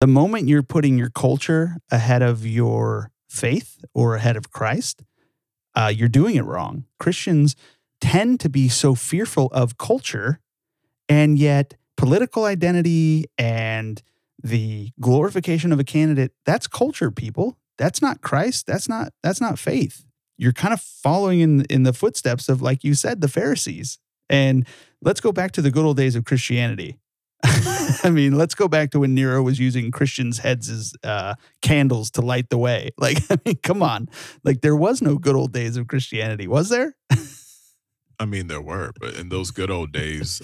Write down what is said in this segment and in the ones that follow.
The moment you're putting your culture ahead of your faith or ahead of Christ, uh, you're doing it wrong. Christians tend to be so fearful of culture, and yet political identity and the glorification of a candidate that's culture people. That's not christ. That's not that's not faith. You're kind of following in in the footsteps of like you said the pharisees. And let's go back to the good old days of christianity I mean, let's go back to when Nero was using Christians' heads as uh, candles to light the way. Like, I mean, come on. Like, there was no good old days of Christianity, was there? I mean, there were, but in those good old days,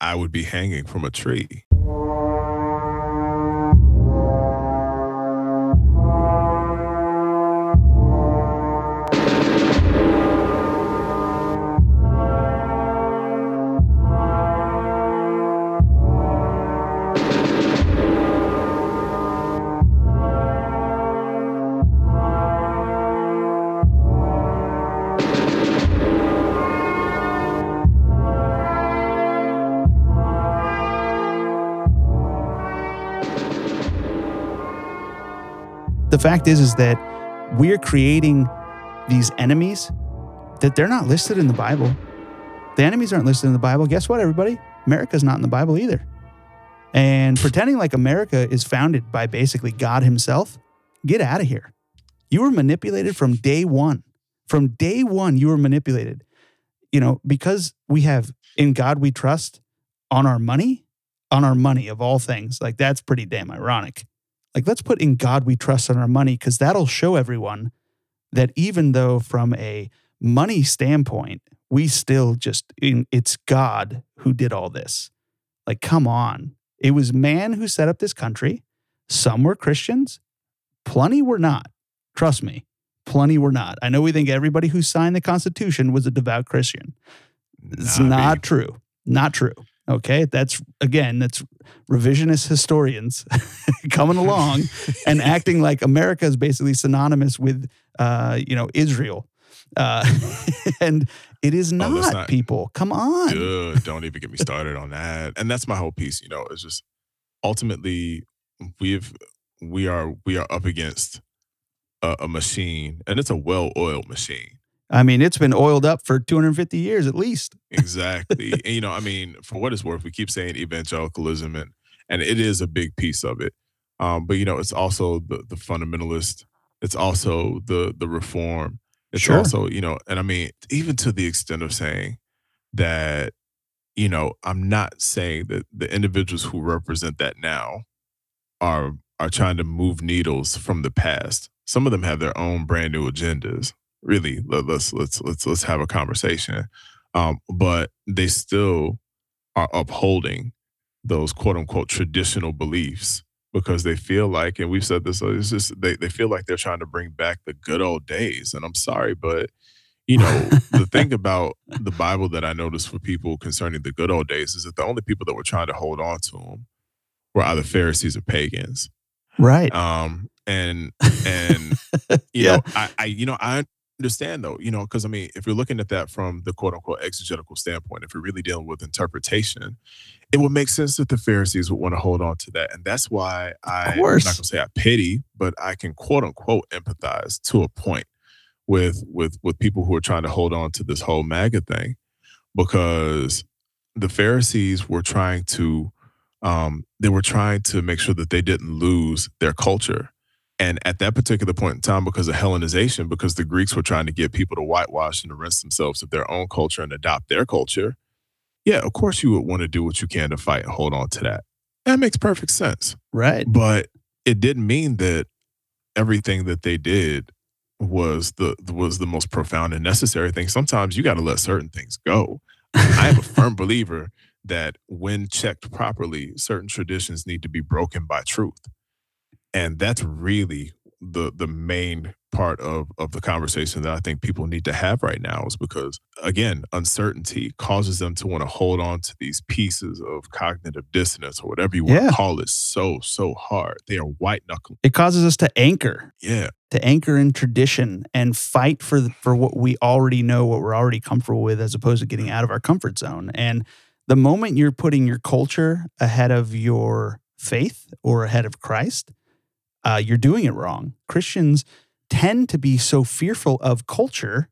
I would be hanging from a tree. Fact is is that we're creating these enemies that they're not listed in the Bible. The enemies aren't listed in the Bible. Guess what, everybody? America's not in the Bible either. And pretending like America is founded by basically God Himself, get out of here. You were manipulated from day one. From day one, you were manipulated. You know, because we have in God we trust on our money, on our money of all things. Like that's pretty damn ironic. Like, let's put in God we trust on our money because that'll show everyone that even though from a money standpoint, we still just, it's God who did all this. Like, come on. It was man who set up this country. Some were Christians, plenty were not. Trust me, plenty were not. I know we think everybody who signed the Constitution was a devout Christian. It's not, not true. Not true. Okay, that's again, that's revisionist historians coming along and acting like America is basically synonymous with, uh, you know, Israel, uh, and it is not, oh, not, People, come on. Good. Don't even get me started on that. And that's my whole piece. You know, it's just ultimately we've we are we are up against a, a machine, and it's a well-oiled machine I mean, it's been oiled up for 250 years at least. exactly. and, you know, I mean, for what it's worth, we keep saying evangelicalism, and and it is a big piece of it. Um, but you know, it's also the the fundamentalist. It's also the the reform. It's sure. also you know, and I mean, even to the extent of saying that, you know, I'm not saying that the individuals who represent that now are are trying to move needles from the past. Some of them have their own brand new agendas really let, us let's let's let's have a conversation. Um, but they still are upholding those quote unquote traditional beliefs because they feel like and we've said this it's just they, they feel like they're trying to bring back the good old days. And i'm sorry but you know the thing about the bible that i noticed for people concerning the good old days is that the only people that were trying to hold on to them were either pharisees or pagans. Right. Um and and you yeah. know I, I you know i understand though, you know, because I mean, if you're looking at that from the quote unquote exegetical standpoint, if you're really dealing with interpretation, it would make sense that the Pharisees would want to hold on to that. And that's why I, I'm not gonna say I pity, but I can quote unquote empathize to a point with with with people who are trying to hold on to this whole MAGA thing because the Pharisees were trying to um, they were trying to make sure that they didn't lose their culture and at that particular point in time, because of Hellenization, because the Greeks were trying to get people to whitewash and to rinse themselves of their own culture and adopt their culture, yeah, of course you would want to do what you can to fight and hold on to that. That makes perfect sense. Right. But it didn't mean that everything that they did was the was the most profound and necessary thing. Sometimes you got to let certain things go. I am a firm believer that when checked properly, certain traditions need to be broken by truth and that's really the the main part of of the conversation that I think people need to have right now is because again uncertainty causes them to want to hold on to these pieces of cognitive dissonance or whatever you want yeah. to call it so so hard. They are white knuckling it causes us to anchor. Yeah. To anchor in tradition and fight for the, for what we already know what we're already comfortable with as opposed to getting out of our comfort zone. And the moment you're putting your culture ahead of your faith or ahead of Christ, uh, you're doing it wrong. Christians tend to be so fearful of culture,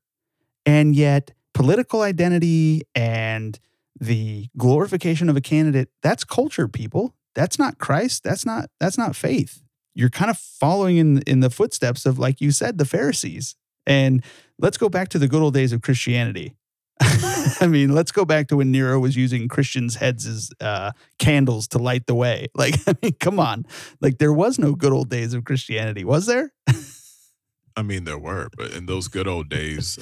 and yet political identity and the glorification of a candidate that's culture people. That's not christ. That's not that's not faith. You're kind of following in in the footsteps of like you said the pharisees. And let's go back to the good old days of christianity I mean, let's go back to when Nero was using Christians' heads as uh, candles to light the way. Like, I mean, come on. Like, there was no good old days of Christianity, was there? I mean, there were, but in those good old days,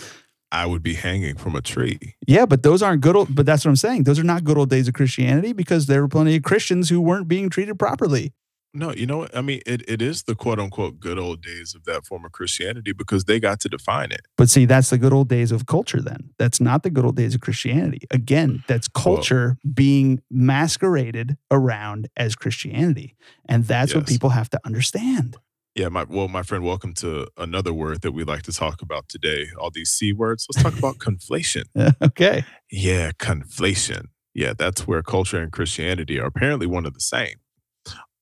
I would be hanging from a tree. Yeah, but those aren't good old. But that's what I'm saying. Those are not good old days of Christianity because there were plenty of Christians who weren't being treated properly. No, you know what? I mean, it, it is the quote unquote good old days of that form of Christianity because they got to define it. But see, that's the good old days of culture then. That's not the good old days of Christianity. Again, that's culture well, being masqueraded around as Christianity. And that's yes. what people have to understand. Yeah, my well, my friend, welcome to another word that we like to talk about today. All these C words. Let's talk about conflation. okay. Yeah, conflation. Yeah, that's where culture and Christianity are apparently one of the same.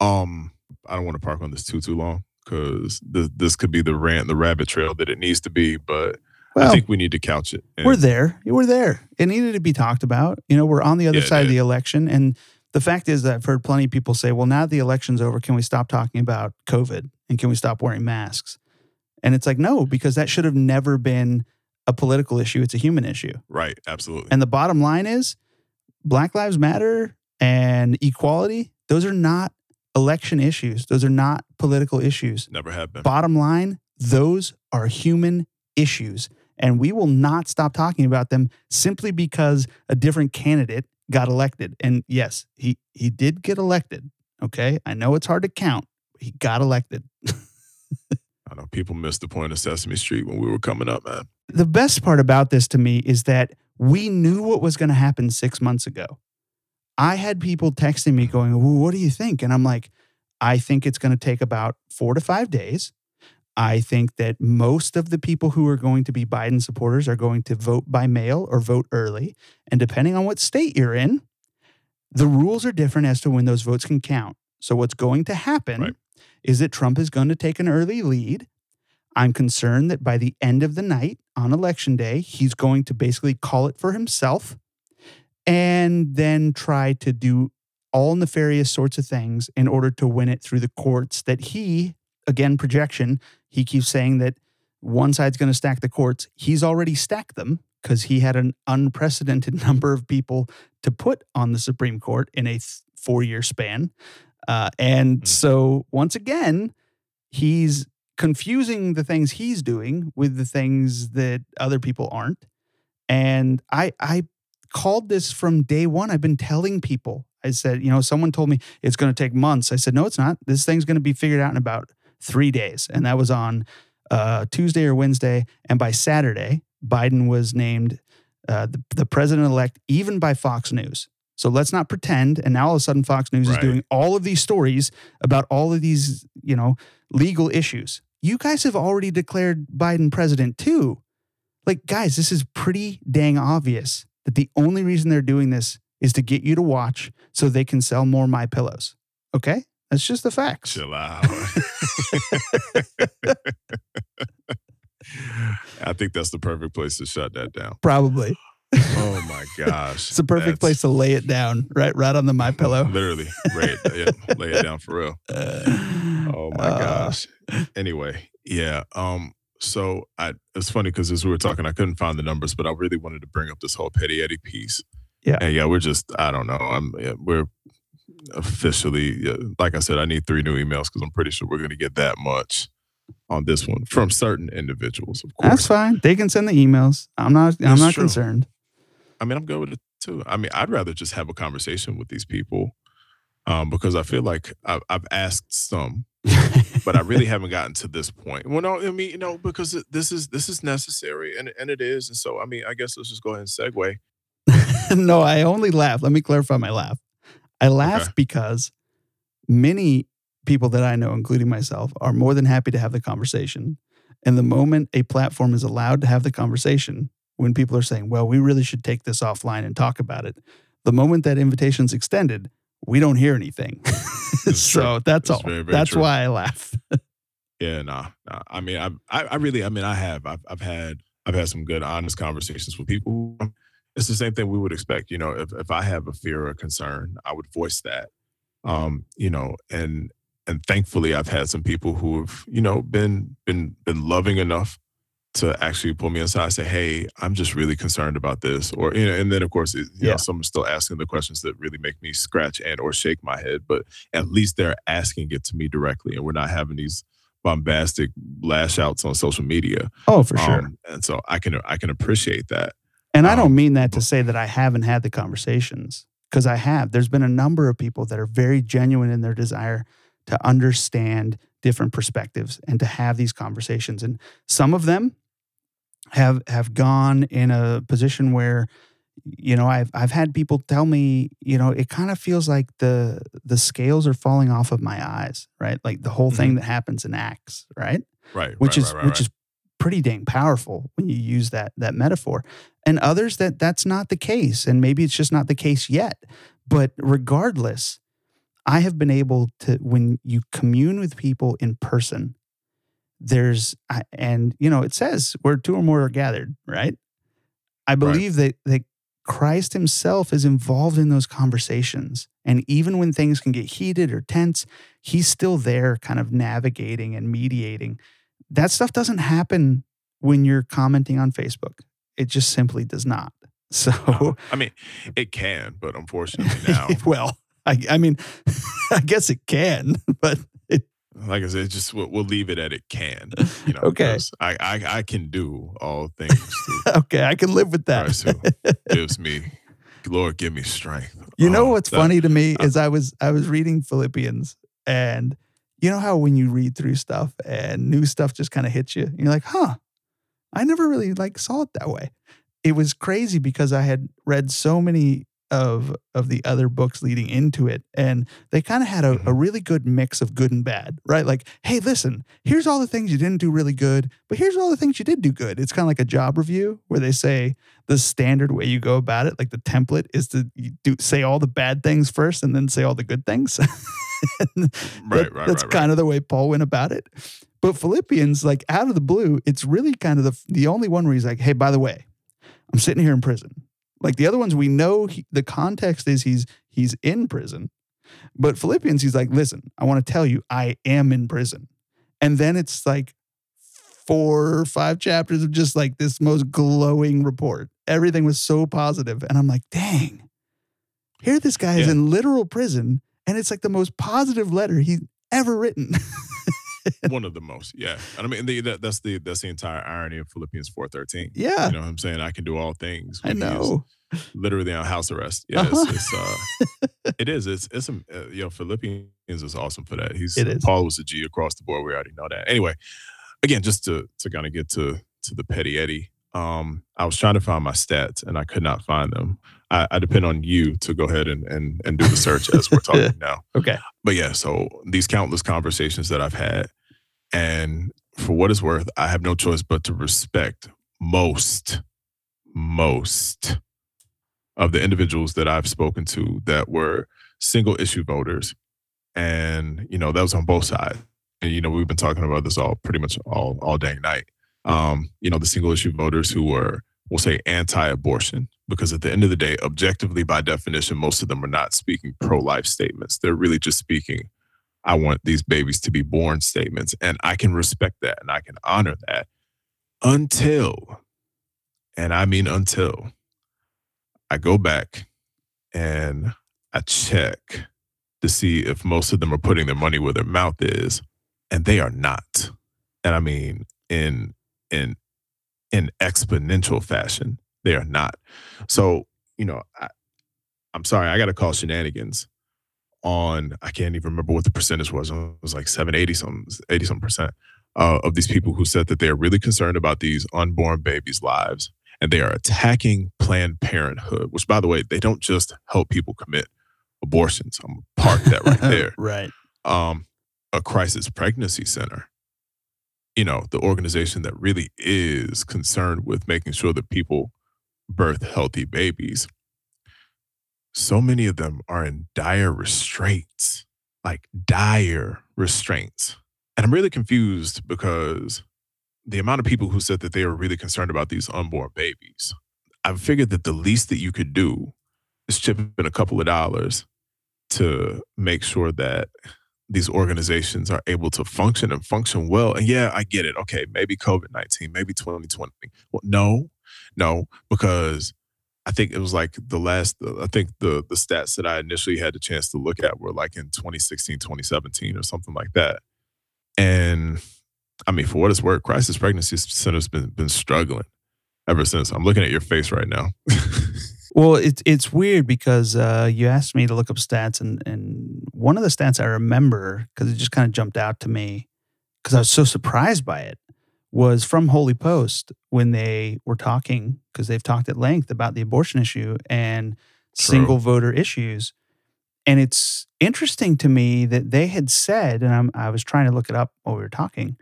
Um, I don't want to park on this too too long because this this could be the rant, the rabbit trail that it needs to be, but well, I think we need to couch it. we're there. We're there. It needed to be talked about. You know, we're on the other yeah, side of the election, and the fact is that I've heard plenty of people say, "Well, now the election's over, can we stop talking about COVID and can we stop wearing masks?" And it's like, no, because that should have never been a political issue. It's a human issue. Right. Absolutely. And the bottom line is, Black Lives Matter and equality; those are not election issues. Those are not political issues. Never have been. Bottom line, those are human issues. And we will not stop talking about them simply because a different candidate got elected. And yes, he, he did get elected. Okay. I know it's hard to count. he got elected. I know people missed the point of Sesame Street when we were coming up, man. The best part about this to me is that we knew what was going to happen six months ago. I had people texting me going, well, What do you think? And I'm like, I think it's going to take about four to five days. I think that most of the people who are going to be Biden supporters are going to vote by mail or vote early. And depending on what state you're in, the rules are different as to when those votes can count. So, what's going to happen right. is that Trump is going to take an early lead. I'm concerned that by the end of the night on election day, he's going to basically call it for himself and then try to do all nefarious sorts of things in order to win it through the courts that he, again, projection, he keeps saying that one side's going to stack the courts. He's already stacked them because he had an unprecedented number of people to put on the Supreme Court in a th- four year span. Uh, and mm. so, once again, he's confusing the things he's doing with the things that other people aren't. And I, I called this from day one. I've been telling people. I said, you know, someone told me it's going to take months. I said, no, it's not. This thing's going to be figured out in about three days. And that was on uh, Tuesday or Wednesday. And by Saturday, Biden was named uh, the, the president elect, even by Fox News. So let's not pretend. And now all of a sudden, Fox News right. is doing all of these stories about all of these, you know, legal issues. You guys have already declared Biden president too. Like, guys, this is pretty dang obvious that the only reason they're doing this is to get you to watch so they can sell more MyPillows. Okay? That's just the facts. Chill out. I think that's the perfect place to shut that down. Probably. Oh my gosh. it's a perfect that's, place to lay it down, right? Right on the MyPillow. Literally. Right. yeah, lay it down for real. oh my uh, gosh. Anyway, yeah. Um, so I it's funny because as we were talking, I couldn't find the numbers, but I really wanted to bring up this whole Petty Eddie piece. Yeah, and yeah, we're just I don't know. I'm yeah, we're officially like I said, I need three new emails because I'm pretty sure we're going to get that much on this one from certain individuals. Of course, that's fine. They can send the emails. I'm not. I'm not true. concerned. I mean, I'm good with it too. I mean, I'd rather just have a conversation with these people um, because I feel like I've, I've asked some but I really haven't gotten to this point. Well, no, I mean, you know, because this is this is necessary, and and it is, and so I mean, I guess let's just go ahead and segue. no, I only laugh. Let me clarify my laugh. I laugh okay. because many people that I know, including myself, are more than happy to have the conversation. And the moment a platform is allowed to have the conversation, when people are saying, "Well, we really should take this offline and talk about it," the moment that invitation's extended, we don't hear anything. so that's all. Very, very that's true. why I laugh. Yeah, nah, nah. I mean, I, I, really, I mean, I have, I've, I've had, I've had some good, honest conversations with people. It's the same thing we would expect. You know, if if I have a fear or a concern, I would voice that. Um, you know, and and thankfully, I've had some people who have, you know, been been been loving enough to actually pull me aside, and say, "Hey, I'm just really concerned about this," or you know, and then of course, it, you Yeah. know, someone's still asking the questions that really make me scratch and or shake my head, but at least they're asking it to me directly, and we're not having these bombastic lash outs on social media. Oh, for sure. Um, and so I can I can appreciate that. And I don't Um, mean that to say that I haven't had the conversations because I have. There's been a number of people that are very genuine in their desire to understand different perspectives and to have these conversations. And some of them have have gone in a position where you know I've I've had people tell me you know it kind of feels like the the scales are falling off of my eyes right? Like the whole thing mm-hmm. that happens in acts right? Right. which right, is right, right, which is pretty dang powerful when you use that that metaphor. And others that that's not the case and maybe it's just not the case yet. But regardless i have been able to when you commune with people in person there's and you know it says where two or more are gathered right i believe that that christ himself is involved in those conversations and even when things can get heated or tense he's still there kind of navigating and mediating that stuff doesn't happen when you're commenting on Facebook. It just simply does not. So, No, I mean, it can, but unfortunately now, well, I, I mean, I guess it can, but like I said, just we'll, we'll leave it at it can. You know, Okay. I, I I can do all things okay, I can live with that. Christ gives me, Lord, give me strength. You know Oh, what's that- funny to me is I was I was reading Philippians and you know how when you read through stuff and new stuff just kind of hits you, and you're like, huh, I never really like saw it that way. It was crazy because I had read so many of of the other books leading into it and they kind of had a, a Mhm. really good mix of good and bad right? Like hey listen here's all the things you didn't do really good but here's all the things you did do good. It's kind of like a job review where they say the standard way you go about it like the template is to do say all the bad things first and then say all the good things. Right, that- right, that's right, kind of the way paul went about it. But philippians like out of the blue it's really kind of the the only one where he's like hey by the way i'm sitting here in prison like the other ones we know he, the context is he's he's in prison. But philippians he's like listen i want to tell you i am in prison. And then it's like four or five chapters of just like this most glowing report. Everything was so positive and i'm like dang. Here this guy is in literal prison and it's like the most positive letter he's ever written one of the most. Yeah, and I mean the, that, that's the that's the entire irony of Philippians four thirteen. yeah You know what I'm saying? I can do all things. i when he is know literally on house arrest. Yeah, Uh-huh. it's, it's uh, it is. It's it's um, uh, you know Philippians is awesome for that. He's. Paul was a G across the board. We already know that. Anyway, again, just to to kind of get to to the petty Eddie. Um, I was trying to find my stats and I could not find them. I, I depend on you to go ahead and and and do the search as we're talking now. okay But yeah, so these countless conversations that I've had, and for what it's worth, I have no choice but to respect most, most of the individuals that I've spoken to that were single issue voters. And, you know, that was on both sides. And, you know, we've been talking about this all pretty much all, all day and night. Um, you know, the single issue voters who were, we'll say, anti abortion, because at the end of the day, objectively, by definition, most of them are not speaking pro life statements. They're really just speaking, I want these babies to be born statements. And I can respect that and I can honor that until, and I mean until, I go back and I check to see if most of them are putting their money where their mouth is, and they are not. And I mean, in in in exponential fashion, they are not. So you know, I, I'm sorry, I got to call shenanigans on. I can't even remember what the percentage was. It was like seven, eighty some, eighty some percent uh, of these people who said that they are really concerned about these unborn babies' lives, and they are attacking Planned Parenthood. Which, by the way, they don't just help people commit abortions. I'm gonna park that right there right um, a crisis pregnancy center. You know, the organization that really is concerned with making sure that people birth healthy babies, so many of them are in dire restraints, like dire restraints. And I'm really confused because the amount of people who said that they were really concerned about these unborn babies, I figured that the least that you could do is chip in a couple of dollars to make sure that these organizations are able to function and function well. And yeah, I get it. Okay, maybe COVID 19, maybe 2020. Well, no, no, because I think it was like the last, I think the the stats that I initially had the chance to look at were like in 2016, 2017 or something like that. And I mean, for what it's worth, Crisis Pregnancy Center's been been struggling ever since. I'm looking at your face right now. well, it's it's weird because uh, you asked me to look up stats, and and one of the stats I remember because it just kind of jumped out to me because I was so surprised by it was from Holy Post when they were talking because they've talked at length about the abortion issue and True. single voter issues. And it's interesting to me that they had said, and I'm, I was trying to look it up while we were talking,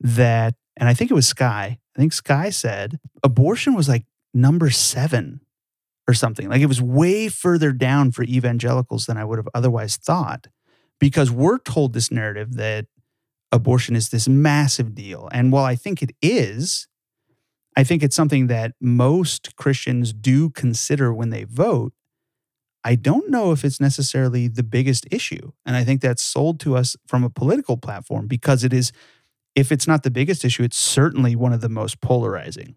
that, and I think it was Skye, I think Skye said abortion was like number seven or something. Like it was way further down for evangelicals than I would have otherwise thought because we're told this narrative that abortion is this massive deal. And while I think it is, I think it's something that most Christians do consider when they vote. I don't know if it's necessarily the biggest issue. And I think that's sold to us from a political platform because it is if it's not the biggest issue, it's certainly one of the most polarizing.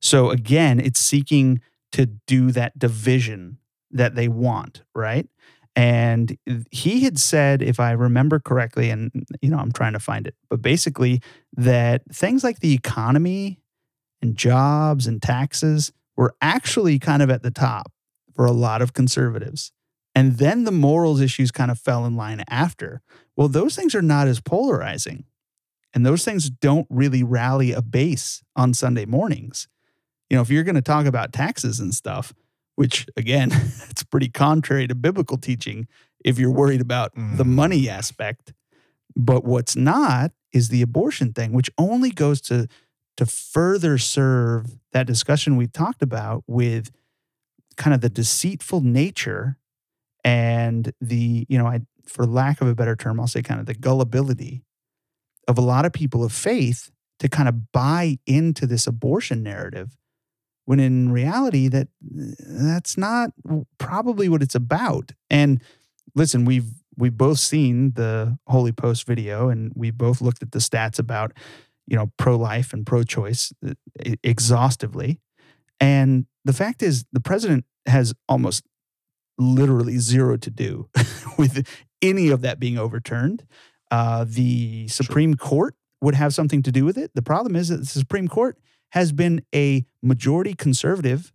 So again, it's seeking to do that division that they want, right? And he had said, if I remember correctly, and you know, I'm trying to find it, but basically that things like the economy and jobs and taxes were actually kind of at the top for a lot of conservatives. And then the morals issues kind of fell in line after. Well, those things are not as polarizing. And those things don't really rally a base on Sunday mornings. You know, if you're going to talk about taxes and stuff, which again, it's pretty contrary to biblical teaching if you're worried about mm. the money aspect. But what's not is the abortion thing, which only goes to to further serve that discussion we've talked about with kind of the deceitful nature and the, you know, I for lack of a better term, I'll say kind of the gullibility of a lot of people of faith to kind of buy into this abortion narrative when in reality that that's not probably what it's about and listen we've we've both seen the holy post video and we both looked at the stats about you know pro-life and pro-choice uh, exhaustively and the fact is the president has almost literally zero to do with any of that being overturned uh, the Supreme sure. Court would have something to do with it. The problem is that the Supreme Court has been a majority conservative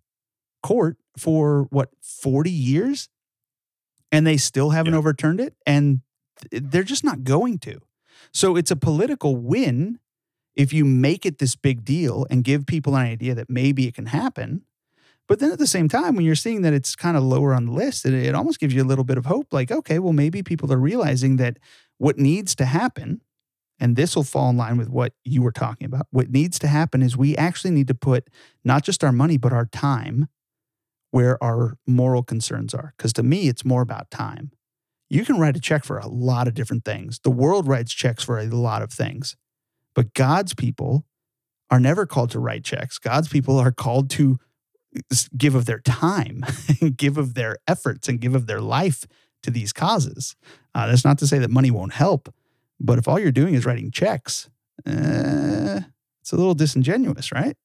court for what 40 years and they still haven't yeah. overturned it and they're just not going to. So it's a political win if you make it this big deal and give people an idea that maybe it can happen. But then at the same time, when you're seeing that it's kind of lower on the list, it, it almost gives you a little bit of hope like, okay, well, maybe people are realizing that what needs to happen, and this will fall in line with what you were talking about, what needs to happen is we actually need to put not just our money, but our time where our moral concerns are. Because to me, it's more about time. You can write a check for a lot of different things. The world writes checks for a lot of things. But God's people are never called to write checks. God's people are called to give of their time and give of their efforts and give of their life to these causes. Uh, that's not to say that money won't help, but if all you're doing is writing checks, uh, it's a little disingenuous, right?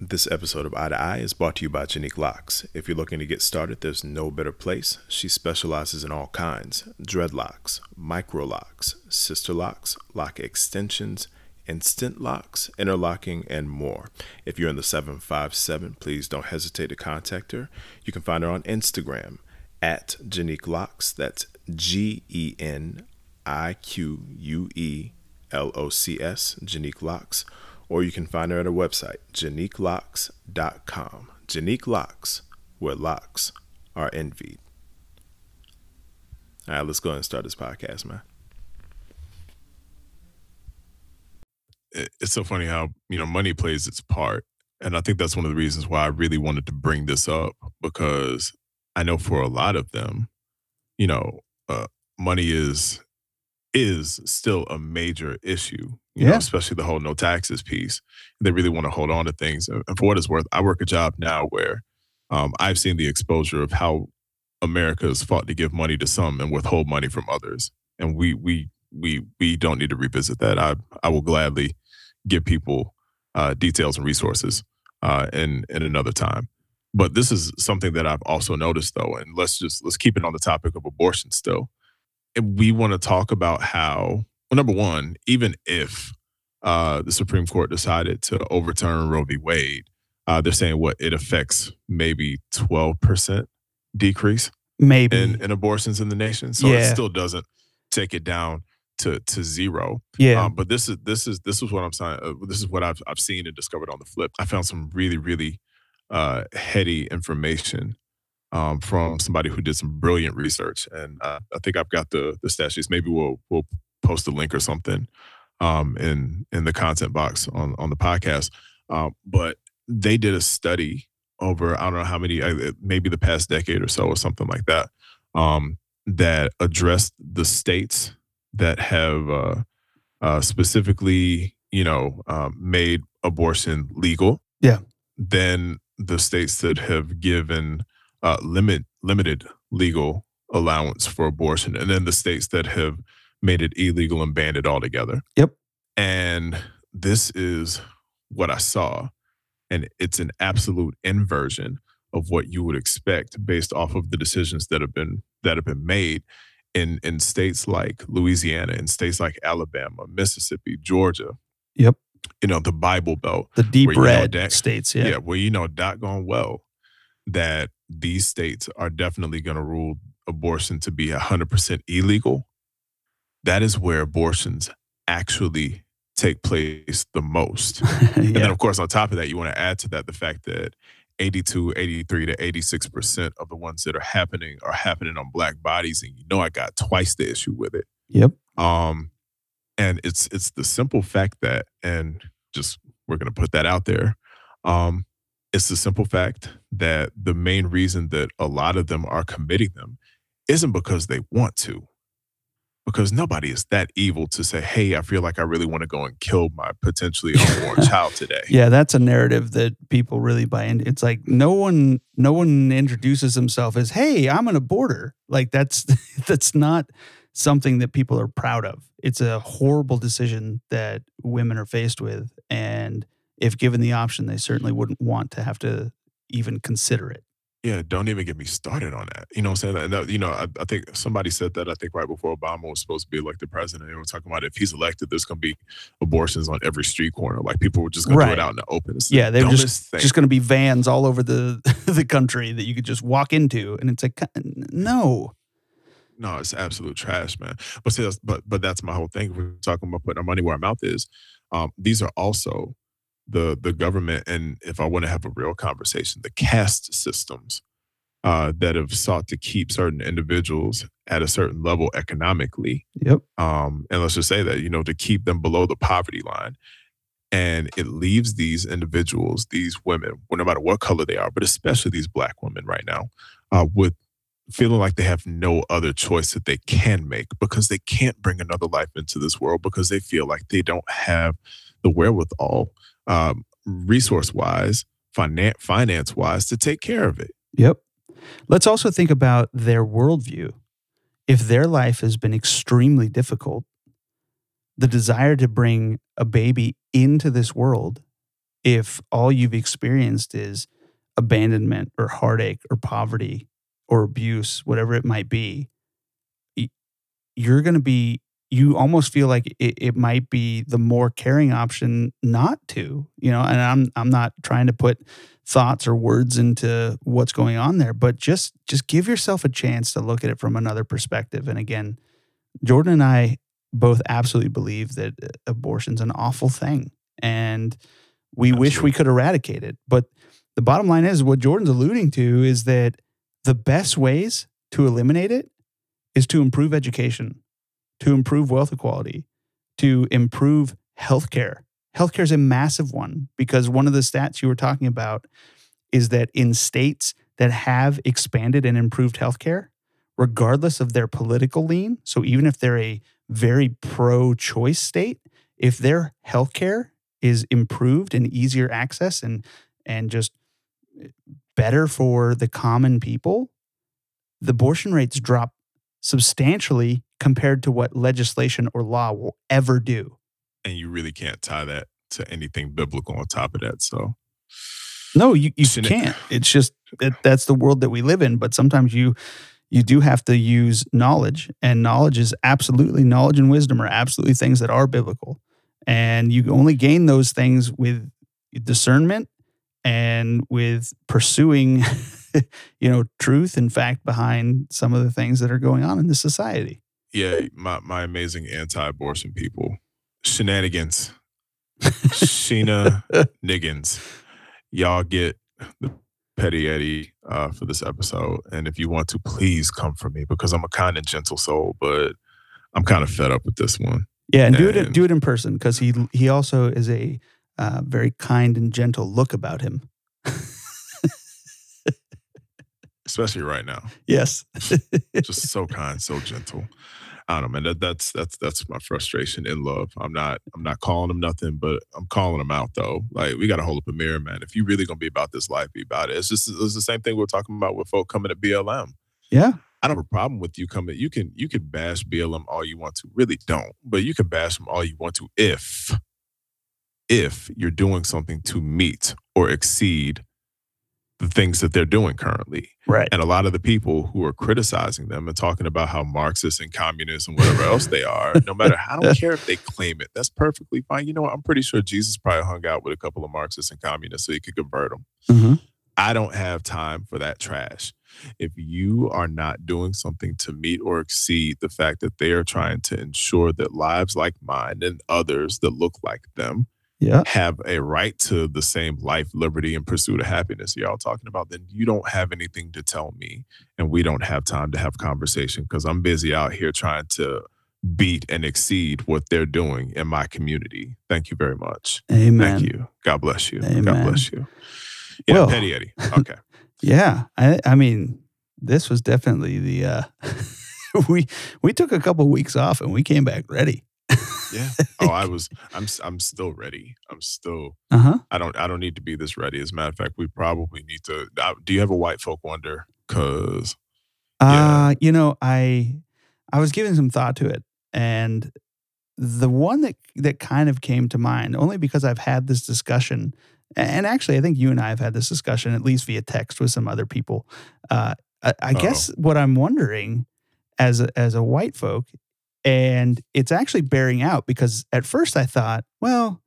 This episode of Eye to Eye is brought to you by Genique Locs. If you're looking to get started, there's no better place. She specializes in all kinds dreadlocks, micro locks, sister locks, lock extensions, instant locks, interlocking, and more. If you're in the 757, please don't hesitate to contact her. You can find her on Instagram at Genique Locs. That's G E N I Q U E L O C S, Genique Locs. Or you can find her at her website, GeniqueLocs.com. Genique Locs, where locks are envied. All right, let's go ahead and start this podcast, man. It's so funny how, you know, money plays its part. And I think that's one of the reasons why I really wanted to bring this up because I know for a lot of them, you know, uh, money is is still a major issue. You Yeah. know, especially the whole no taxes piece. They really want to hold on to things. And for what it's worth, I work a job now where um, I've seen the exposure of how America has fought to give money to some and withhold money from others. And we we we we don't need to revisit that. I I will gladly give people uh, details and resources uh, in in another time. But this is something that I've also noticed, though, and let's just let's keep it on the topic of abortion still. And we want to talk about how, well, number one, even if uh, the Supreme Court decided to overturn Roe v. Wade, uh, they're saying what it affects maybe twelve percent decrease Maybe. in, in abortions in the nation. So it still doesn't take it down to to zero. yeah. Um, but this is this is this is what I'm saying. Uh, this is what I've I've seen and discovered on the flip. I found some really really uh, heady information um, from somebody who did some brilliant research, and uh, I think I've got the the. Maybe we'll we'll post a link or something um, in in the content box on on the podcast. Um, but they did a study over I don't know how many, uh, maybe the past decade or so, or something like that, um, that addressed the states that have uh, uh, specifically, you know, um, made abortion legal. Yeah. Then the states that have given uh, limit limited legal allowance for abortion, and then the states that have made it illegal and banned it altogether. Yep. And this is what I saw, and it's an absolute inversion of what you would expect based off of the decisions that have been that have been made in in states like Louisiana, in states like Alabama, Mississippi, Georgia. Yep. You know, the Bible Belt. the deep where you know red that- states. Yeah. Yeah. well, you know, dot doggone well that these states are definitely going to rule abortion to be 100% illegal. That is where abortions actually take place the most. And then, of course, on top of that, you want to add to that the fact that 82, 83 to 86% of the ones that are happening are happening on black bodies. And you know, I got twice the issue with it. Yep. Um, and it's it's the simple fact that, and just we're gonna put that out there. Um, it's the simple fact that the main reason that a lot of them are committing them isn't because they want to, because nobody is that evil to say, "Hey, I feel like I really want to go and kill my potentially unborn child today." Yeah, that's a narrative that people really buy into. It's like no one no one introduces himself as, "Hey, I'm an aborter." Like that's that's not something that people are proud of. It's a horrible decision that women are faced with and if given the option, they certainly wouldn't want to have to even consider it. Yeah, don't even get me started on that. You know what I'm saying? That, you know, I, I think somebody said that, I think right before Obama was supposed to be elected president. They were talking about if he's elected, there's going to be abortions on every street corner. Like people were just going to do it out in the open. It's Yeah, they were dumbest thing. Just going to be vans all over the the country that you could just walk into and it's like no. No, it's absolute trash, man. But see, that's, but but that's my whole thing. We're talking about putting our money where our mouth is. Um, these are also the the government, and if I want to have a real conversation, the caste systems uh, that have sought to keep certain individuals at a certain level economically. Yep. Um, and let's just say that you know to keep them below the poverty line, and it leaves these individuals, these women, well, no matter what color they are, but especially these black women right now, uh, with feeling like they have no other choice that they can make because they can't bring another life into this world because they feel like they don't have the wherewithal, um, resource wise, finan- finance wise, to take care of it. Yep. Let's also think about their worldview. If their life has been extremely difficult, the desire to bring a baby into this world, if all you've experienced is abandonment or heartache or poverty or abuse, whatever it might be, you're going to be, you almost feel like it, it might be the more caring option not to, you know, and I'm, I'm not trying to put thoughts or words into what's going on there but just just give yourself a chance to look at it from another perspective. And again jordan and i both absolutely believe that uh, abortion's an awful thing and we wish we could eradicate it. But the bottom line is what jordan's alluding to is that the best ways to eliminate it is to improve education to improve wealth equality to improve healthcare healthcare is a massive one because one of the stats you were talking about is that in states that have expanded and improved healthcare, regardless of their political lean. So even if they're a very pro choice state, if their healthcare is improved and easier access and and just better for the common people, the abortion rates drop substantially compared to what legislation or law will ever do. And you really can't tie that to anything biblical on top of that. So no, you, you Shouldn't- can't. It's just that that's the world that we live in. But sometimes you you do have to use knowledge, and knowledge is absolutely knowledge and wisdom are absolutely things that are biblical, and you only gain those things with discernment and with pursuing, you know, truth and fact behind some of the things that are going on in this society. Yeah, my my amazing anti-abortion people, shenanigans, Sheena Niggins, y'all get the petty Eddie uh, for this episode, and if you want to, please come for me because I'm a kind and gentle soul, but I'm kind of fed up with this one, Yeah, and do it do it in person because he he also is a uh, very kind and gentle look about him. especially right now. Yes. Just so kind, so gentle. I don't know, man. That, that's that's that's my frustration in love. I'm not I'm not calling them nothing, but I'm calling them out though. Like we got to hold up a mirror, man. If you really gonna be about this life, be about it. It's just it's the same thing we're talking about with folk coming to BLM. yeah. I don't have a problem with you coming. You can you can bash BLM all you want to. Really don't. But you can bash them all you want to if if you're doing something to meet or exceed the things that they're doing currently. Right. And a lot of the people who are criticizing them and talking about how Marxist and communist and whatever else they are, no matter how I don't care if they claim it. That's perfectly fine. You know what? I'm pretty sure Jesus probably hung out with a couple of Marxists and communists so he could convert them. hmm I don't have time for that trash. If you are not doing something to meet or exceed the fact that they are trying to ensure that lives like mine and others that look like them Yeah. have a right to the same life, liberty, and pursuit of happiness y'all talking about, then you don't have anything to tell me. And we don't have time to have conversation because I'm busy out here trying to beat and exceed what they're doing in my community. Thank you very much. Amen. Thank you. God bless you. God bless you. Yeah, Well- Petty Eddie. Okay. Yeah. I I mean, this was definitely the uh we we took a couple weeks off and we came back ready. Yeah. Oh, I was. I'm. I'm still ready. I'm still. Uh-huh. I don't. I don't need to be this ready. As a matter of fact, we probably need to. Uh, do you have a white folk wonder? Cause Yeah. Uh, you know, I I was giving some thought to it and the one that that kind of came to mind only because I've had this discussion and actually I think you and I have had this discussion at least via text with some other people. Uh, I, I guess what I'm wondering as a, as a white folk and it's actually bearing out because at first I thought, well,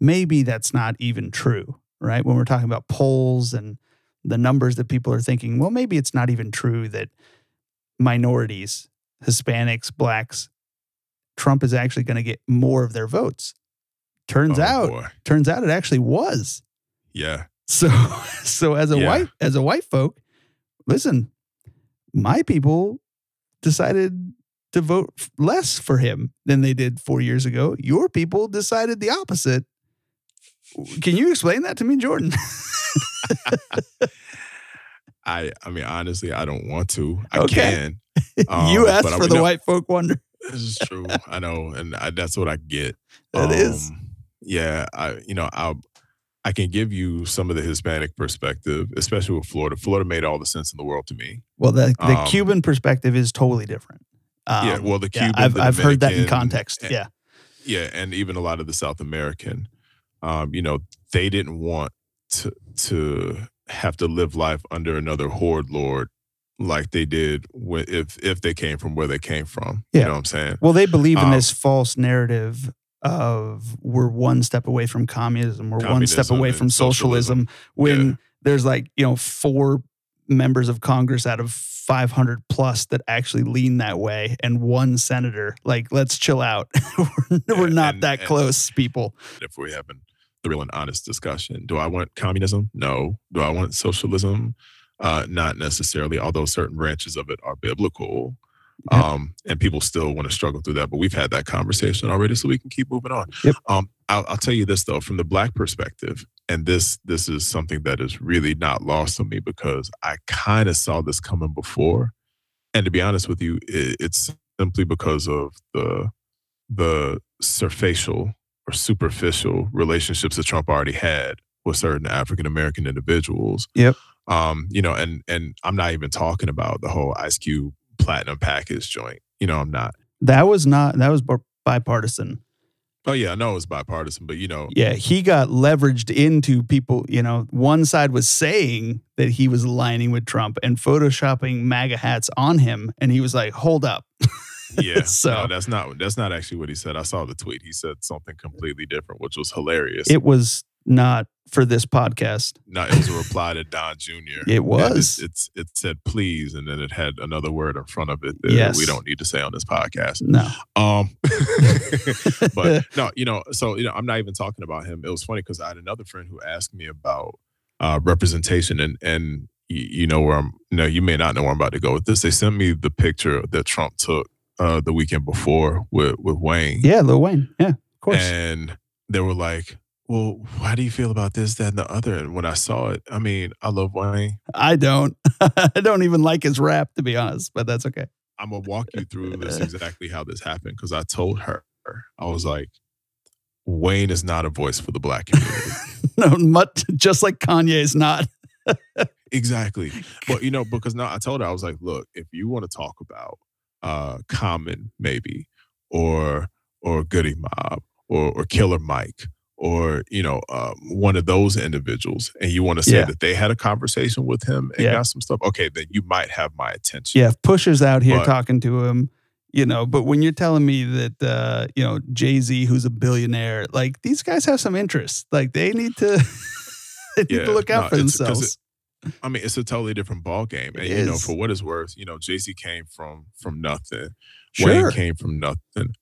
maybe that's not even true, right? When we're talking about polls and the numbers that people are thinking, well, maybe it's not even true that minorities, Hispanics, blacks, Trump is actually going to get more of their votes. Turns oh, out, boy. turns out it actually was. yeah, So, so as a Yeah. white as a white folk, listen, my people decided to vote less for him than they did four years ago. Your people decided the opposite. Can you explain that to me, Jordan? I. I mean, honestly, I don't want to. I Okay. can. Um, you asked for the know- white folk wonder. This is true. I know, and I, that's what I get. Is. Um, Yeah, I. You know, I. I can give you some of the Hispanic perspective, especially with Florida. Florida made all the sense in the world to me. Well, the the Um, Cuban perspective is totally different. Yeah, Um, well, the yeah, Cuban, I've, the I've heard that in context. and- Yeah, yeah, and even a lot of the South American, um, you know, they didn't want to to have to live life under another horde lord like they did when, if if they came from where they came from. Yeah. You know what I'm saying? Well, they believe in Um, this false narrative of we're one step away from communism, we're one step away from socialism. When Yeah. there's like you know four members of Congress out of 500 plus that actually lean that way, and one senator. Like, let's chill out. we're, we're Yeah, not and- that and- close, people. If we're having the real and honest discussion, do I want communism? No. Do I want socialism? Uh, not necessarily, although certain branches of it are biblical. Yep. Um, and people still want to struggle through that, but we've had that conversation already, so we can keep moving on. Yep. Um, I'll, I'll tell you this though, from the black perspective, and this this is something that is really not lost on me because I kind of saw this coming before, and to be honest with you, it, it's simply because of the the surfacial or superficial relationships that Trump already had with certain African American individuals. Yep. Um, you know, and and I'm not even talking about the whole Ice Cube platinum package joint. You know, I'm not. That was not that was bipartisan. Oh yeah, I know it was bipartisan, but you know, yeah, he got leveraged into people. You know, one side was saying that he was aligning with Trump and photoshopping MAGA hats on him, and he was like, "Hold up." yeah, so no, that's not that's not actually what he said. I saw the tweet. He said something completely different, which was hilarious. It was not for this podcast. No, it was a reply to Don Jr. It was. It, it's it said please, and then it had another word in front of it that yes. we don't need to say on this podcast. No. Um, but no, you know, so you know, I'm not even talking about him. It was funny because I had another friend who asked me about uh, representation, and and you, you know where I'm. You know, you may not know where I'm about to go with this. They sent me the picture that Trump took uh, the weekend before with with Wayne. Yeah, Lil Wayne. Yeah, of course. And they were like, well, how do you feel about this, that, and the other? And when I saw it, I mean, I love Wayne. I don't. I don't even like his rap, to be honest, but that's okay. I'm gonna walk you through this exactly how this happened because I told her, I was like, Wayne is not a voice for the black community. no, much just like Kanye is not. exactly. But you know, because now I told her, I was like, look, if you want to talk about uh Common, maybe, or or Goodie Mob or or Killer Mike or you know um, one of those individuals and you want to say yeah. that they had a conversation with him and yeah. got some stuff okay then you might have my attention yeah pusher's out here but, talking to him you know but when you're telling me that uh you know jay-z who's a billionaire like these guys have some interest like they need to they need yeah, to look out no, for themselves it, I mean, it's a totally different ball game, and it you is. know, for what it's worth, you know, Jay Z came from from nothing. Sure. Wayne came from nothing.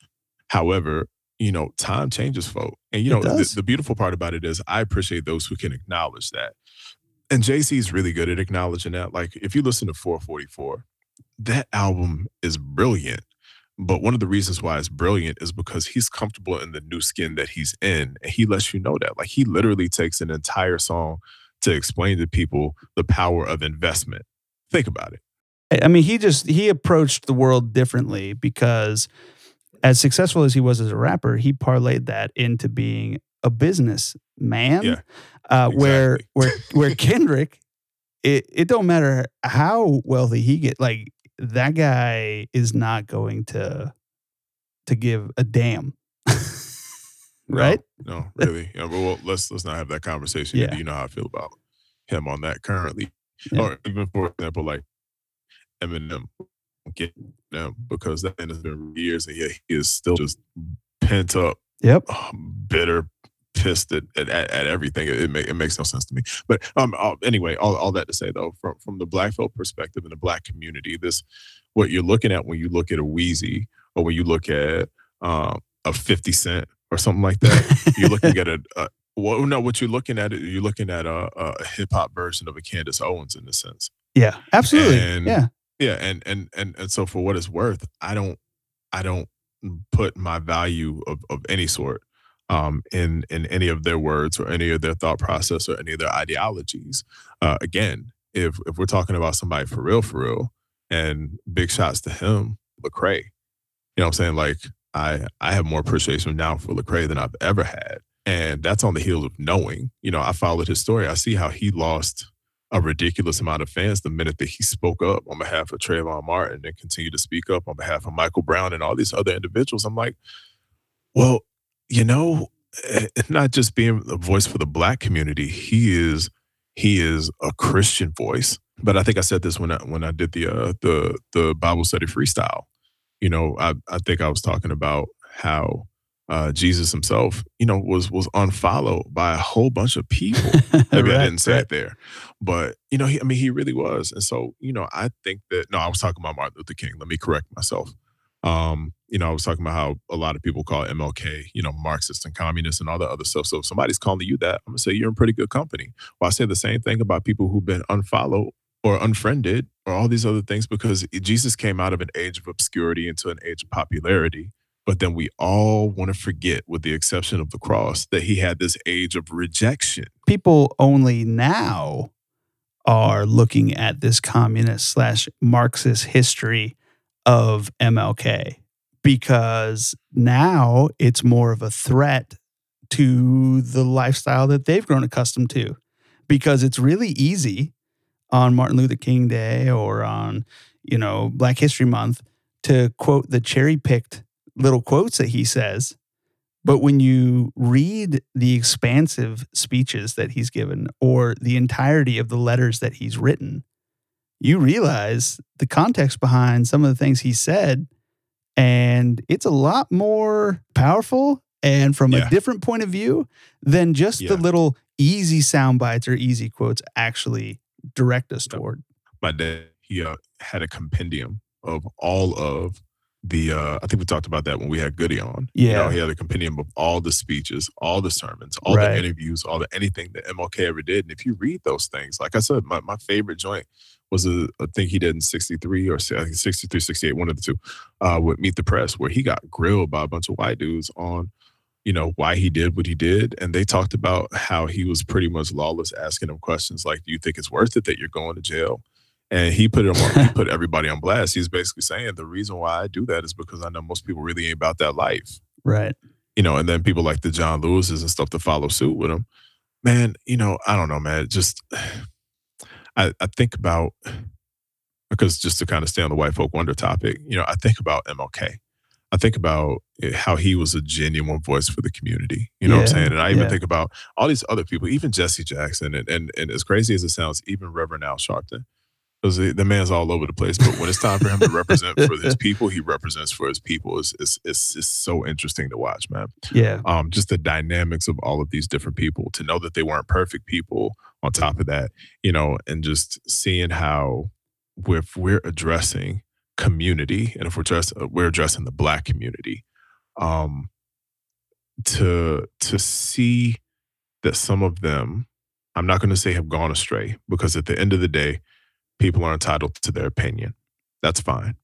However, you know, time changes folk. And, you know, the, the, beautiful part about it is I appreciate those who can acknowledge that. And Jay-Z is really good at acknowledging that. Like, if you listen to 444, that album is brilliant. But one of the reasons why it's brilliant is because he's comfortable in the new skin that he's in. And he lets you know that. Like, he literally takes an entire song to explain to people the power of investment. Think about it. I mean, he just, he approached the world differently because as successful as he was as a rapper, he parlayed that into being a business man. Yeah, uh, exactly. Where where where Kendrick, it it don't matter how wealthy he get, like that guy is not going to to give a damn. right? No, no really. Yeah, well, let's let's not have that conversation. Yeah. You know how I feel about him on that currently, yeah. or even for example, like Eminem get them because that man has been years and yet he is still just pent up. Yep. bitter, pissed at, at, at everything. It, it, make, it makes no sense to me. But um, uh, anyway, all, all that to say though, from, from the black folk perspective in the black community, this what you're looking at when you look at a Weezy or when you look at um, a 50 Cent or something like that, you're looking at a, a well, no, what you're looking at, you're looking at a, a hip hop version of a Candace Owens in a sense. Yeah, absolutely. And, yeah, yeah, and and and and so for what it's worth, I don't I don't put my value of of any sort um, in in any of their words or any of their thought process or any of their ideologies. Uh, again, if if we're talking about somebody for real, for real, and big shots to him, Lecrae. You know what I'm saying? Like I I have more appreciation now for Lecrae than I've ever had, and that's on the heels of knowing. You know, I followed his story. I see how he lost a ridiculous amount of fans the minute that he spoke up on behalf of Trayvon Martin and continued to speak up on behalf of Michael Brown and all these other individuals. I'm like, well, you know, eh, not just being a voice for the black community, he is he is a Christian voice. But I think I said this when I when I did the uh, the the Bible study freestyle. You know, I I think I was talking about how uh, Jesus himself, you know, was was unfollowed by a whole bunch of people. Maybe right, I didn't say right. it there, but you know, he, I mean, he really was. And so, you know, I think that no, I was talking about Martin Luther King. Let me correct myself. Um, you know, I was talking about how a lot of people call MLK, you know, Marxist and communist and all that other stuff. So if somebody's calling you that, I'm gonna say you're in pretty good company. Well, I say the same thing about people who've been unfollowed or unfriended or all these other things because Jesus came out of an age of obscurity into an age of popularity But then we all want to forget, with the exception of the cross, that he had this age of rejection. People only now are looking at this communist slash Marxist history of MLK because now it's more of a threat to the lifestyle that they've grown accustomed to. Because it's really easy on Martin Luther King Day or on, you know, Black History Month to quote the cherry picked little quotes that he says. But when you read the expansive speeches that he's given or the entirety of the letters that he's written, you realize the context behind some of the things he said. And it's a lot more powerful and from Yeah. a different point of view than just Yeah. the little easy sound bites or easy quotes actually direct us toward. My dad, he uh, had a compendium of all of the. Uh, I think we talked about that when we had Goody on. You know, Yeah. he had a compendium of all the speeches, all the sermons, all Right. the interviews, all the anything that MLK ever did. And if you read those things, like I said, my, my favorite joint was a, a thing he did in 63 or I think 63, 68, one of the two, uh, with Meet the Press, where he got grilled by a bunch of white dudes on, you know, why he did what he did. And they talked about how he was pretty much lawless, asking him questions like, do you think it's worth it that you're going to jail? And he put him on, he put everybody on blast. He's basically saying the reason why I do that is because I know most people really ain't about that life Right. you know, and then people like the John Lewis's and stuff to follow suit with him. Man, you know, I don't know, man. Just I, I think about because just to kind of stay on the white folk wonder topic, you know, I think about MLK. I think about eh, how he was a genuine voice for the community. You know what I'm saying? And I even yeah. think about all these other people, even Jesse Jackson, and and, and as crazy as it sounds, even Reverend Al Sharpton. Because the, man's all over the place, but when it's time for him to represent for his people, he represents for his people. It's, it's, it's, it's so interesting to watch, man Yeah. um, just the dynamics of all of these different people to know that they weren't perfect people on top of that you know and just seeing how if we're addressing community and if we're just we're addressing the black community um to to see that some of them i'm not going to say have gone astray because at the end of the day people are entitled to their opinion that's fine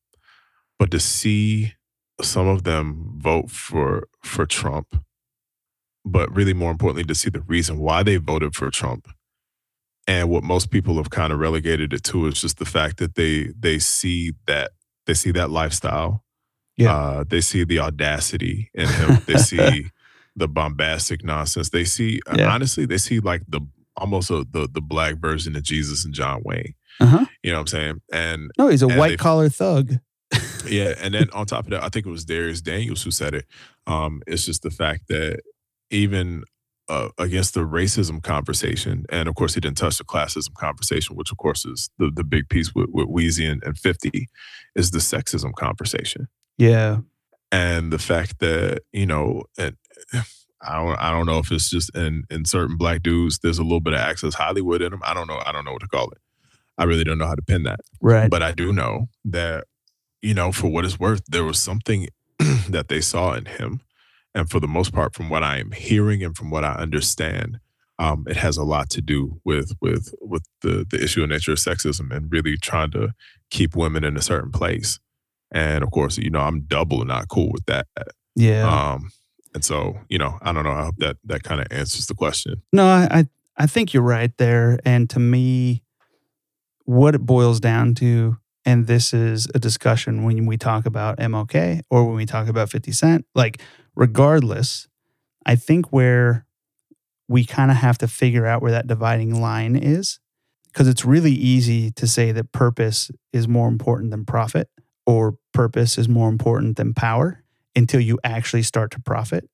but to see some of them vote for for Trump, but really more importantly, to see the reason why they voted for Trump. And what most people have kind of relegated it to is just the fact that they they see that they see that lifestyle. Yeah. Uh, they see the audacity in him. they see the bombastic nonsense. They see Yeah. honestly, they see like the almost a, the the black version of Jesus and John Wayne. Uh-huh. You know what I'm saying? And No, he's a they- white collar thug. yeah, and then on top of that, I think it was Dharius Daniels who said it. Um, it's just the fact that even uh, against the racism conversation, and of course he didn't touch the classism conversation, which of course is the, the big piece with, with Weezy and, and 50, is the sexism conversation. Yeah. And the fact that, you know, and I don't I don't know if it's just in in certain black dudes, there's a little bit of access Hollywood in them. I don't know. I don't know what to call it. I really don't know how to pin that. Right. But I do know that, you know, for what it's worth, there was something that they saw in him. And for the most part, from what I am hearing and from what I understand, um, it has a lot to do with with with the the issue of nature of sexism and really trying to keep women in a certain place. And of course, you know, I'm double not cool with that. yeah. Um, and so, you know, I don't know. I hope that that kind of answers the question. No, I, I think you're right there. And to me, what it boils down to, and this is a discussion when we talk about MLK or when we talk about 50 Cent, like regardless, I think where we kind of have to figure out where that dividing line is, because it's really easy to say that purpose is more important than profit or purpose is more important than power until you actually start to profit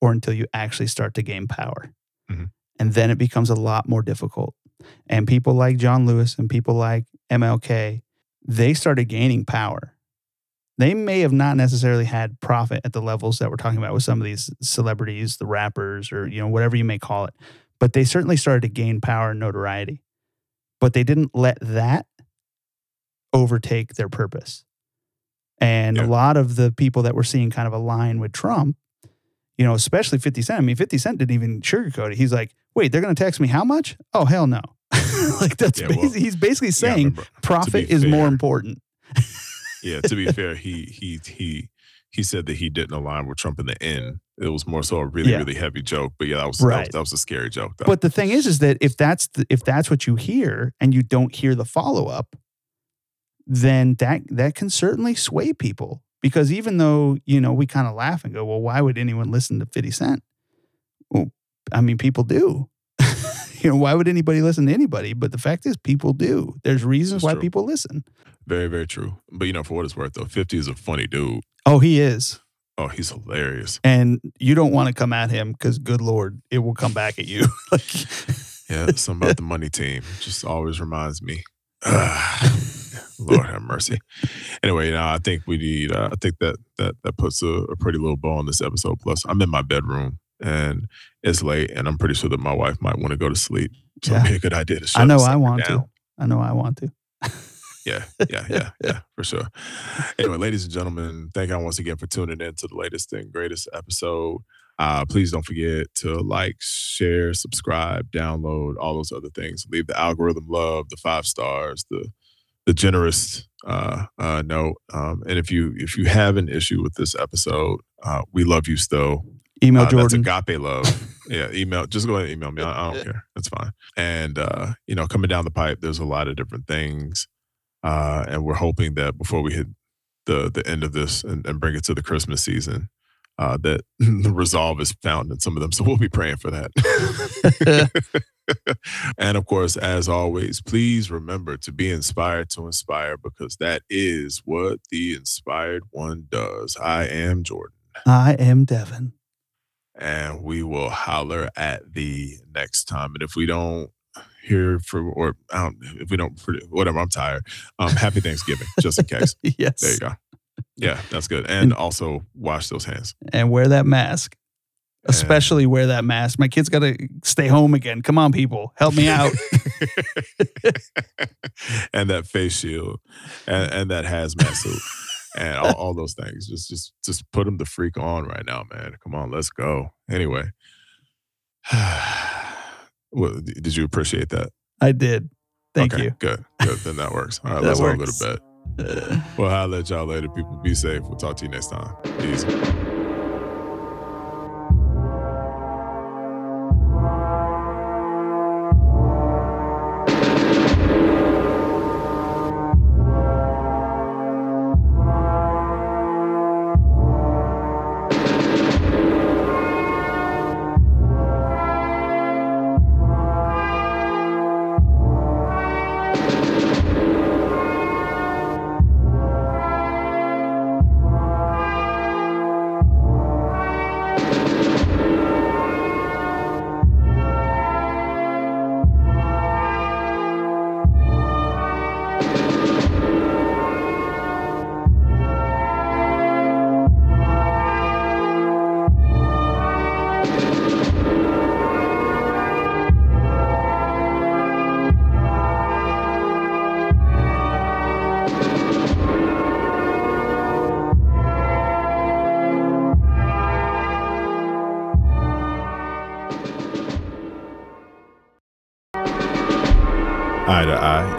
or until you actually start to gain power. Mm-hmm. And then it becomes a lot more difficult. And people like John Lewis and people like MLK, they started gaining power. They may have not necessarily had profit at the levels that we're talking about with some of these celebrities, the rappers, or you know, whatever you may call it. But they certainly started to gain power and notoriety. But they didn't let that overtake their purpose. And Yeah. a lot of the people that we're seeing kind of align with Trump, you know, especially 50 Cent. I mean, 50 Cent didn't even sugarcoat it. He's like, wait, they're going to tax me how much? Oh, hell no. like, that's Yeah, well, he's basically Yeah, saying remember- profit is more important. yeah to be fair he he he he said that he didn't align with Trump in the end. It was more so a really, Yeah. really heavy joke. But yeah, that was, that was that was a scary joke. Though. But the thing is, is that if that's the, if that's what you hear and you don't hear the follow up, then that that can certainly sway people. Because even though you know we kind of laugh and go, well, why would anyone listen to Fifty Cent? Well, I mean, people do. you know, why would anybody listen to anybody? But the fact is, people do. There's reasons That's why true. people listen. very, very true. But you know, for what it's worth, though, 50 is a funny dude. Oh, he is. Oh, he's hilarious. And you don't want to come at him because, good Lord, it will come back at you. like, Yeah, something about the money team just always reminds me. Lord have mercy. Anyway, you know, I think we need. Uh, I think that that that puts a, a pretty little bow on this episode. Plus, I'm in my bedroom and it's late, and I'm pretty sure that my wife might want to go to sleep. So it'd be a good idea to. Shut I know I want down. to. I know I want to. Yeah, yeah, yeah, yeah, for sure. Anyway, ladies and gentlemen, thank you once again for tuning in to the latest and greatest episode. Uh, please don't forget to like, share, subscribe, download, all those other things. Leave the algorithm love, the five stars, the the generous uh, uh, note. Um, and if you if you have an issue with this episode, uh, we love you still. Email Uh, that's agape love. yeah, email. Just go ahead and email me. I, I don't care. That's fine. And uh, you know, coming down the pipe, there's a lot of different things, uh, and we're hoping that before we hit the the end of this and, and bring it to the Christmas season, uh, that the resolve is found in some of them. So we'll be praying for that. and of course, as always, please remember to be inspired to inspire because that is what the inspired one does. I am Jordan I am Devin. and we will holler at the next time. And if we don't hear from, or I don't, if we don't, whatever, I'm tired. Um, happy Thanksgiving, just in case. yes. There you go. Yeah, that's good. And also wash those hands. And wear that mask. Especially wear that mask. My kid's got to stay home again. Come on, people. Help me out. and that face shield and, and that hazmat suit and all, all those things. Just, just, just put them the freak on right now, man. Come on, let's go. Anyway, well, did you appreciate that? I did. Thank okay, you. Good, good. Then that works. All right, That let's all go to bed. Well, I'll let y'all later. People be safe. We'll talk to you next time. Peace.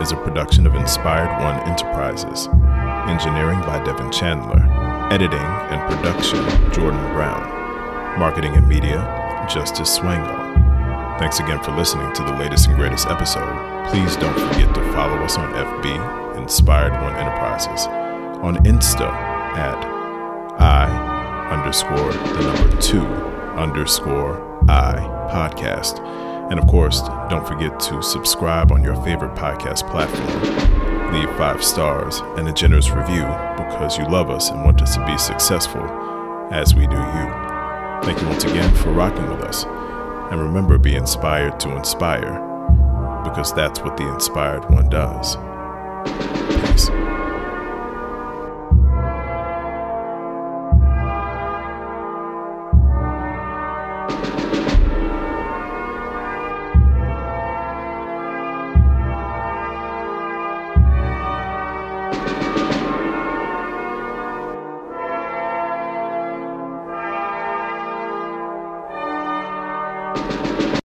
Is a production of Inspired One Enterprises. Engineering by Devin Chandler. Editing and production, Jordan Brown. Marketing and media, Justice Swango. Thanks again for listening to the latest and greatest episode. Please don't forget to follow us on FB, Inspired One Enterprises, on Insta at I underscore the number two underscore I podcast. And of course, don't forget to subscribe on your favorite podcast platform. Leave five stars and a generous review because you love us and want us to be successful as we do you. Thank you once again for rocking with us. And remember, be inspired to inspire because that's what the inspired one does.